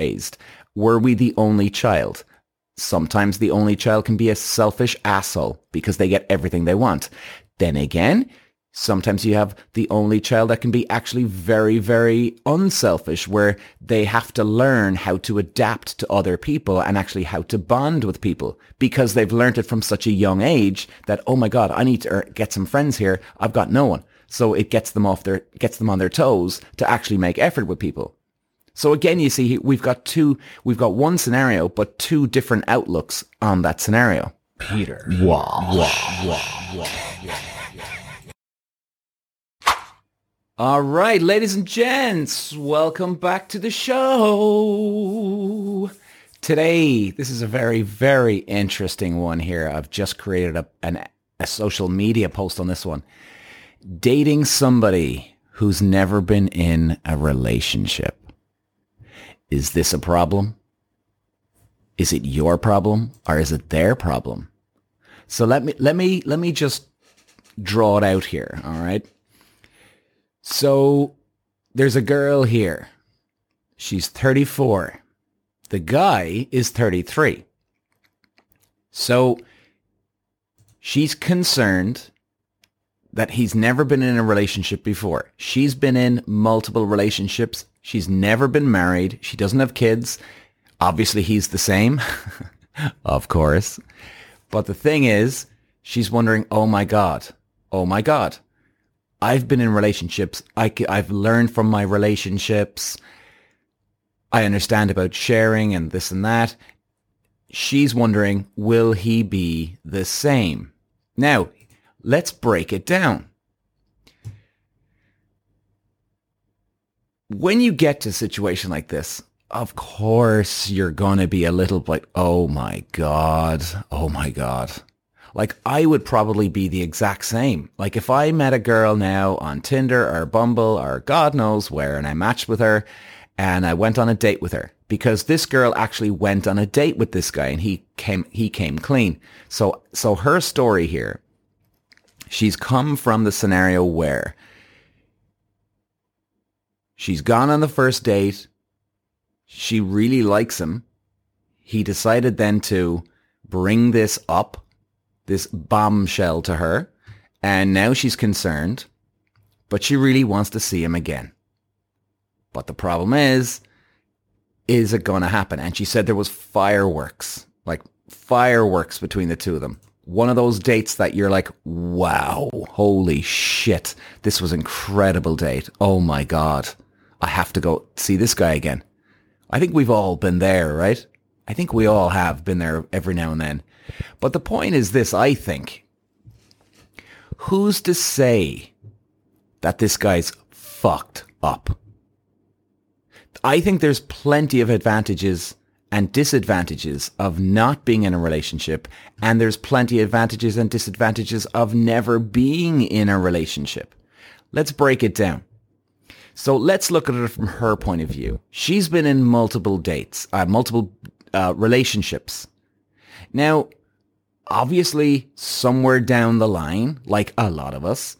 raised? Were we the only child? Sometimes the only child can be a selfish asshole because they get everything they want. Then again, sometimes you have the only child that can be actually very, very unselfish where they have to learn how to adapt to other people and actually how to bond with people because they've learned it from such a young age that, oh my God, I need to er, get some friends here. I've got no one. So it gets them off their, gets them on their toes to actually make effort with people. So again, you see, we've got two, we've got one scenario, but two different outlooks on that scenario. Peter. Wow. Wow. Wow. Wow. All right, ladies and gents, welcome back to the show. Today, this is a very, very interesting one here. I've just created a, an, a social media post on this one. Dating somebody who's never been in a relationship. Is this a problem? Is it your problem or is it their problem? So let me let me let me just draw it out here, all right? So there's a girl here. She's 34. The guy is 33. So she's concerned that he's never been in a relationship before. She's been in multiple relationships. She's never been married. She doesn't have kids. Obviously, he's the same. of course. But the thing is, she's wondering, oh my God, oh my God. I've been in relationships. I, I've learned from my relationships. I understand about sharing and this and that. She's wondering, will he be the same? Now, let's break it down. When you get to a situation like this, of course you're going to be a little bit, oh my God, oh my God. Like I would probably be the exact same. Like if I met a girl now on Tinder or Bumble or God knows where and I matched with her and I went on a date with her because this girl actually went on a date with this guy and he came, he came clean. So, so her story here, she's come from the scenario where she's gone on the first date. She really likes him. He decided then to bring this up this bombshell to her. And now she's concerned, but she really wants to see him again. But the problem is, is it going to happen? And she said there was fireworks, like fireworks between the two of them. One of those dates that you're like, wow, holy shit. This was incredible date. Oh my God. I have to go see this guy again. I think we've all been there, right? I think we all have been there every now and then. But the point is this, I think. Who's to say that this guy's fucked up? I think there's plenty of advantages and disadvantages of not being in a relationship. And there's plenty of advantages and disadvantages of never being in a relationship. Let's break it down. So let's look at it from her point of view. She's been in multiple dates, uh, multiple uh, relationships. Now, obviously somewhere down the line, like a lot of us,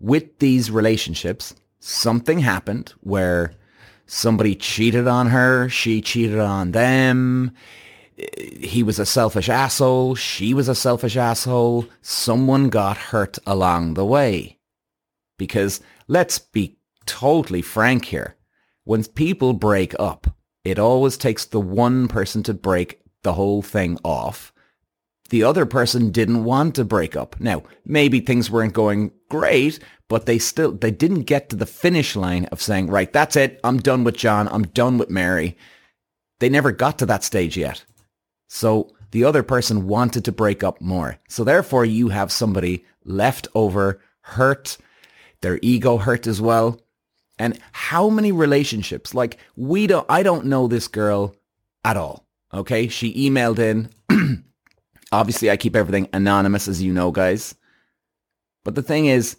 with these relationships, something happened where somebody cheated on her, she cheated on them, he was a selfish asshole, she was a selfish asshole, someone got hurt along the way. Because let's be totally frank here. When people break up, it always takes the one person to break the whole thing off the other person didn't want to break up. Now, maybe things weren't going great, but they still, they didn't get to the finish line of saying, right, that's it. I'm done with John. I'm done with Mary. They never got to that stage yet. So the other person wanted to break up more. So therefore you have somebody left over, hurt, their ego hurt as well. And how many relationships, like we don't, I don't know this girl at all. Okay. She emailed in. Obviously, I keep everything anonymous, as you know, guys. But the thing is,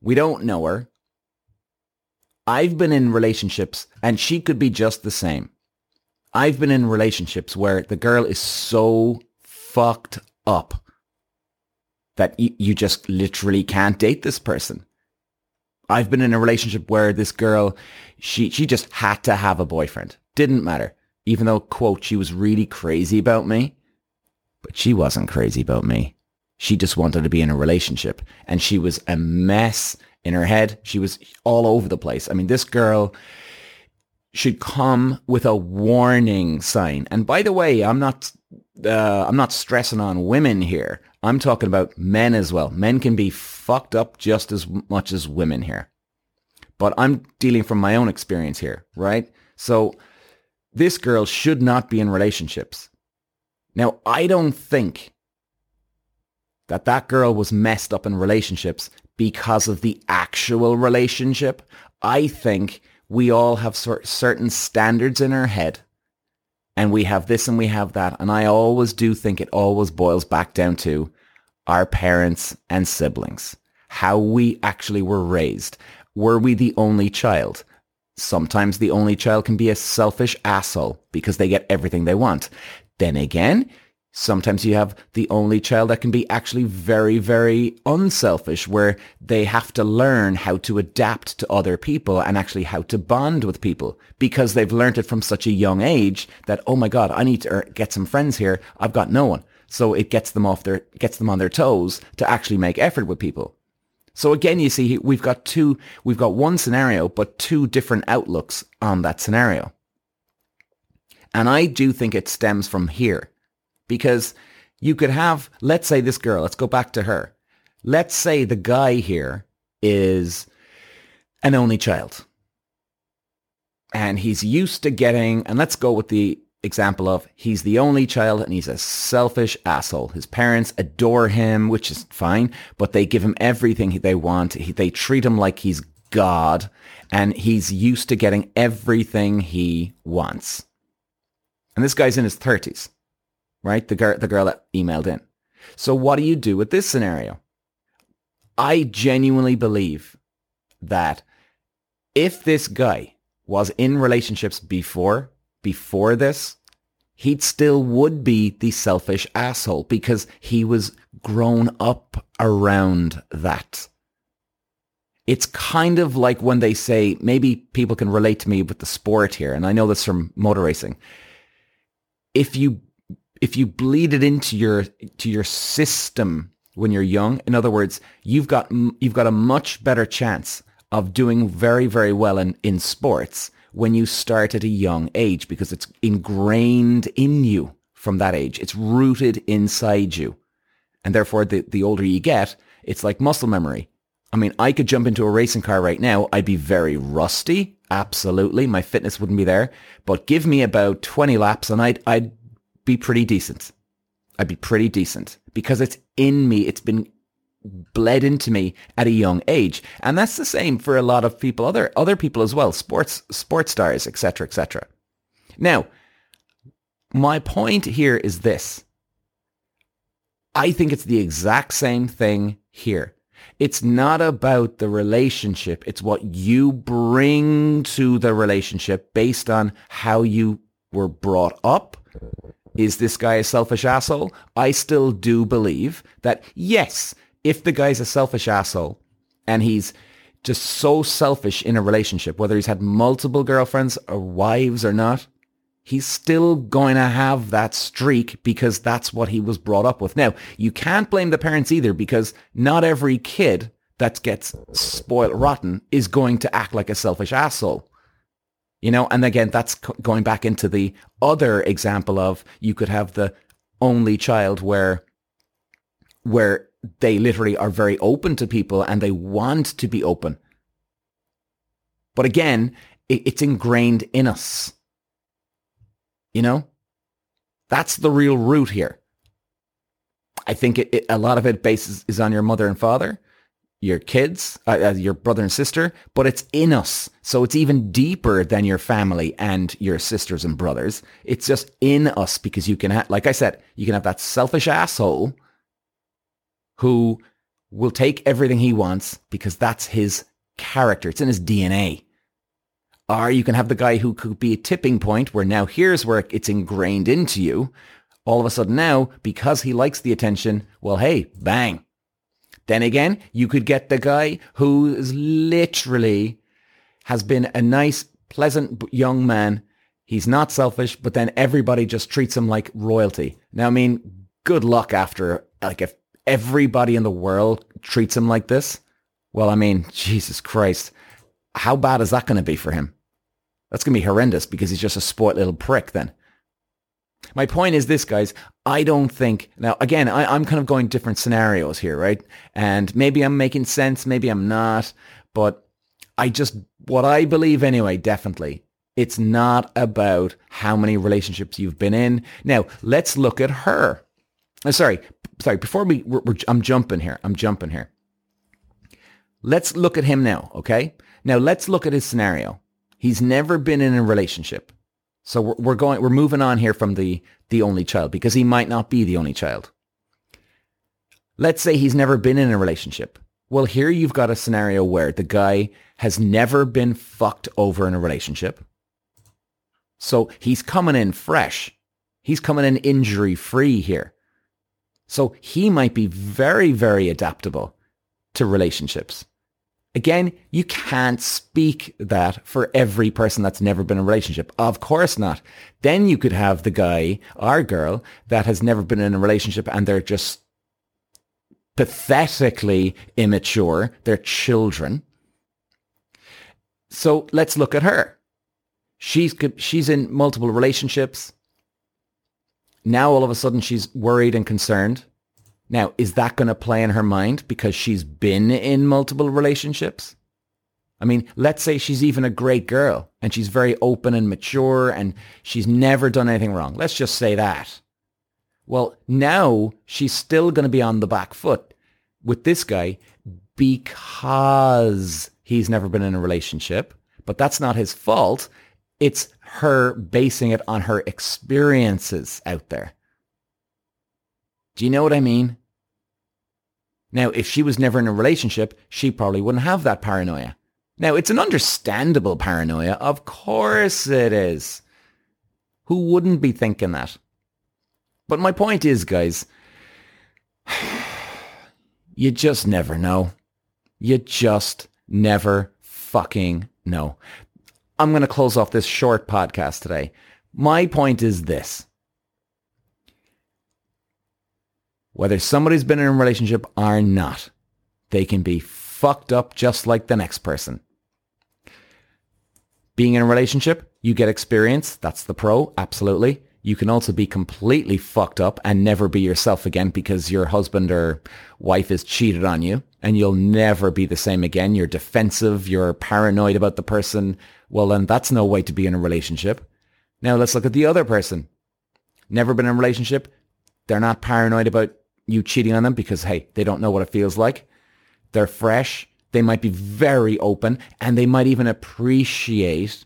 we don't know her. I've been in relationships, and she could be just the same. I've been in relationships where the girl is so fucked up that y- you just literally can't date this person. I've been in a relationship where this girl, she, she just had to have a boyfriend Didn't matter. Even though, quote, she was really crazy about me. But she wasn't crazy about me. She just wanted to be in a relationship. And she was a mess in her head. She was all over the place. I mean, this girl should come with a warning sign. And by the way, I'm not uh, I'm not stressing on women here. I'm talking about men as well. Men can be fucked up just as much as women here. But I'm dealing from my own experience here, right? So this girl should not be in relationships. Now, I don't think that that girl was messed up in relationships because of the actual relationship. I think we all have certain standards in our head and we have this and we have that. And I always do think it always boils back down to our parents and siblings, how we actually were raised. Were we the only child? Sometimes the only child can be a selfish asshole because they get everything they want. Then again, Sometimes you have the only child that can be actually very, very unselfish, where they have to learn how to adapt to other people and actually how to bond with people because they've learned it from such a young age that, oh my God, I need to er, get some friends here. I've got no one. So it gets them off their, gets them on their toes to actually make effort with people. So again, you see, we've got two, we've got one scenario, but two different outlooks on that scenario. And I do think it stems from here because you could have, let's say this girl, let's go back to her. Let's say the guy here is an only child. And he's used to getting, and let's go with the example of he's the only child and he's a selfish asshole. His parents adore him, which is fine, but they give him everything they want. He, they treat him like he's God and he's used to getting everything he wants. And this guy's in his 30s right? The girl, the girl that emailed in. So what do you do with this scenario? I genuinely believe that if this guy was in relationships before, before this, he still would be the selfish asshole because he was grown up around that. It's kind of like when they say, maybe people can relate to me with the sport here, and I know this from motor racing. If you if you bleed it into your to your system when you're young, in other words, you've got you've got a much better chance of doing very very well in in sports when you start at a young age because it's ingrained in you from that age. It's rooted inside you. And therefore the the older you get, it's like muscle memory. I mean, I could jump into a racing car right now. I'd be very rusty. Absolutely. My fitness wouldn't be there. But give me about 20 laps and I'd, I'd be pretty decent. I'd be pretty decent because it's in me. It's been bled into me at a young age. And that's the same for a lot of people, other, other people as well, sports, sports stars, etc., etc. Now, my point here is this. I think it's the exact same thing here. It's not about the relationship. It's what you bring to the relationship based on how you were brought up is this guy a selfish asshole? I still do believe that yes, if the guy's a selfish asshole and he's just so selfish in a relationship, whether he's had multiple girlfriends or wives or not, he's still going to have that streak because that's what he was brought up with. Now, you can't blame the parents either because not every kid that gets spoiled rotten is going to act like a selfish asshole. You know, and again, that's going back into the other example of you could have the only child where, where they literally are very open to people and they want to be open. But again, it's ingrained in us. You know, that's the real root here. I think it, it, a lot of it bases is on your mother and father your kids, uh, uh, your brother and sister, but it's in us. So it's even deeper than your family and your sisters and brothers. It's just in us because you can have, like I said, you can have that selfish asshole who will take everything he wants because that's his character. It's in his DNA. Or you can have the guy who could be a tipping point where now here's where it's ingrained into you. All of a sudden now, because he likes the attention, well, hey, bang, then again, you could get the guy who is literally has been a nice, pleasant young man. He's not selfish, but then everybody just treats him like royalty. Now, I mean, good luck after, like, if everybody in the world treats him like this, well, I mean, Jesus Christ, how bad is that going to be for him? That's going to be horrendous because he's just a spoilt little prick then. My point is this, guys. I don't think, now again, I, am kind of going different scenarios here, right? And maybe I'm making sense, maybe I'm not, but I just, what I believe anyway, definitely, it's not about how many relationships you've been in. Now, let's look at her. Uh, sorry, sorry, before we, we're, we're, I'm jumping here. I'm jumping here. Let's look at him now, okay? Now let's look at his scenario. He's never been in a relationship. So we're, we're going, we're moving on here from the, the only child because he might not be the only child. Let's say he's never been in a relationship. Well, here you've got a scenario where the guy has never been fucked over in a relationship. So he's coming in fresh. He's coming in injury free here. So he might be very, very adaptable to relationships. Again, you can't speak that for every person that's never been in a relationship. Of course not. Then you could have the guy or girl that has never been in a relationship and they're just pathetically immature. They're children. So let's look at her. She's, she's in multiple relationships. Now all of a sudden she's worried and concerned. Now, is that going to play in her mind because she's been in multiple relationships? I mean, let's say she's even a great girl and she's very open and mature and she's never done anything wrong. Let's just say that. Well, now she's still going to be on the back foot with this guy because he's never been in a relationship, but that's not his fault. It's her basing it on her experiences out there. Do you know what I mean? Now, if she was never in a relationship, she probably wouldn't have that paranoia. Now, it's an understandable paranoia. Of course it is. Who wouldn't be thinking that? But my point is, guys, you just never know. You just never fucking know. I'm going to close off this short podcast today. My point is this. Whether somebody's been in a relationship or not, they can be fucked up just like the next person. Being in a relationship, you get experience. That's the pro. Absolutely. You can also be completely fucked up and never be yourself again because your husband or wife has cheated on you and you'll never be the same again. You're defensive. You're paranoid about the person. Well, then that's no way to be in a relationship. Now let's look at the other person. Never been in a relationship. They're not paranoid about you cheating on them because, hey, they don't know what it feels like. They're fresh. They might be very open and they might even appreciate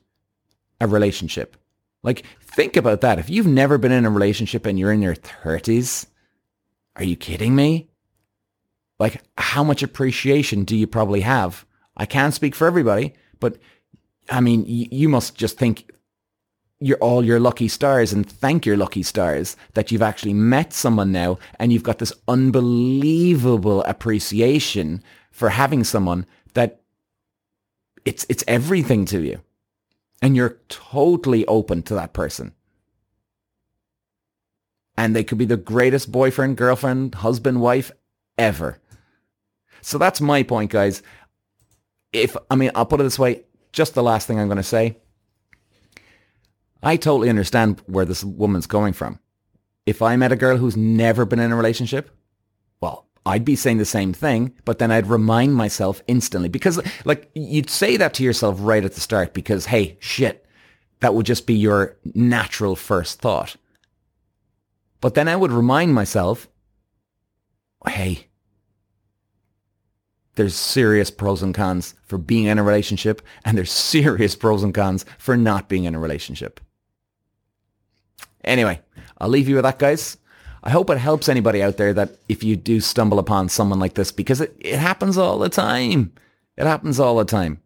a relationship. Like, think about that. If you've never been in a relationship and you're in your 30s, are you kidding me? Like, how much appreciation do you probably have? I can't speak for everybody, but I mean, you must just think your all your lucky stars and thank your lucky stars that you've actually met someone now and you've got this unbelievable appreciation for having someone that it's it's everything to you. And you're totally open to that person. And they could be the greatest boyfriend girlfriend husband wife ever. So that's my point guys. If i mean i'll put it this way just the last thing i'm going to say I totally understand where this woman's going from. If I met a girl who's never been in a relationship, well, I'd be saying the same thing, but then I'd remind myself instantly because like you'd say that to yourself right at the start because, hey, shit, that would just be your natural first thought. But then I would remind myself, hey, there's serious pros and cons for being in a relationship and there's serious pros and cons for not being in a relationship. Anyway, I'll leave you with that, guys. I hope it helps anybody out there that if you do stumble upon someone like this, because it, it happens all the time. It happens all the time.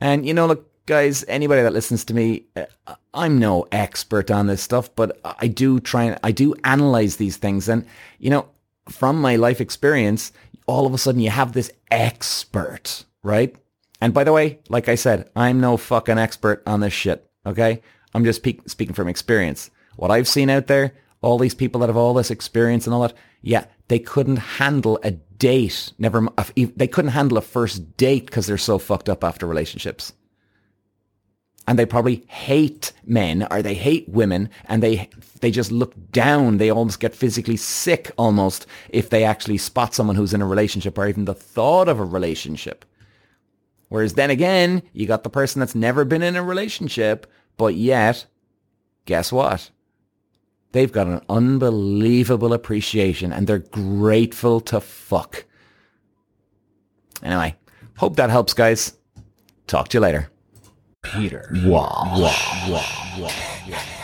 And, you know, look, guys, anybody that listens to me, uh, I'm no expert on this stuff, but I do try and I do analyze these things. And, you know, from my life experience, all of a sudden you have this expert, right? And by the way, like I said, I'm no fucking expert on this shit. Okay. I'm just speak, speaking from experience. What I've seen out there, all these people that have all this experience and all that, yeah, they couldn't handle a date. Never, they couldn't handle a first date because they're so fucked up after relationships. And they probably hate men or they hate women and they, they just look down. They almost get physically sick almost if they actually spot someone who's in a relationship or even the thought of a relationship. Whereas then again, you got the person that's never been in a relationship, but yet, guess what? They've got an unbelievable appreciation and they're grateful to fuck. Anyway, hope that helps, guys. Talk to you later. Peter. Wow. Wow. Wow. Wow.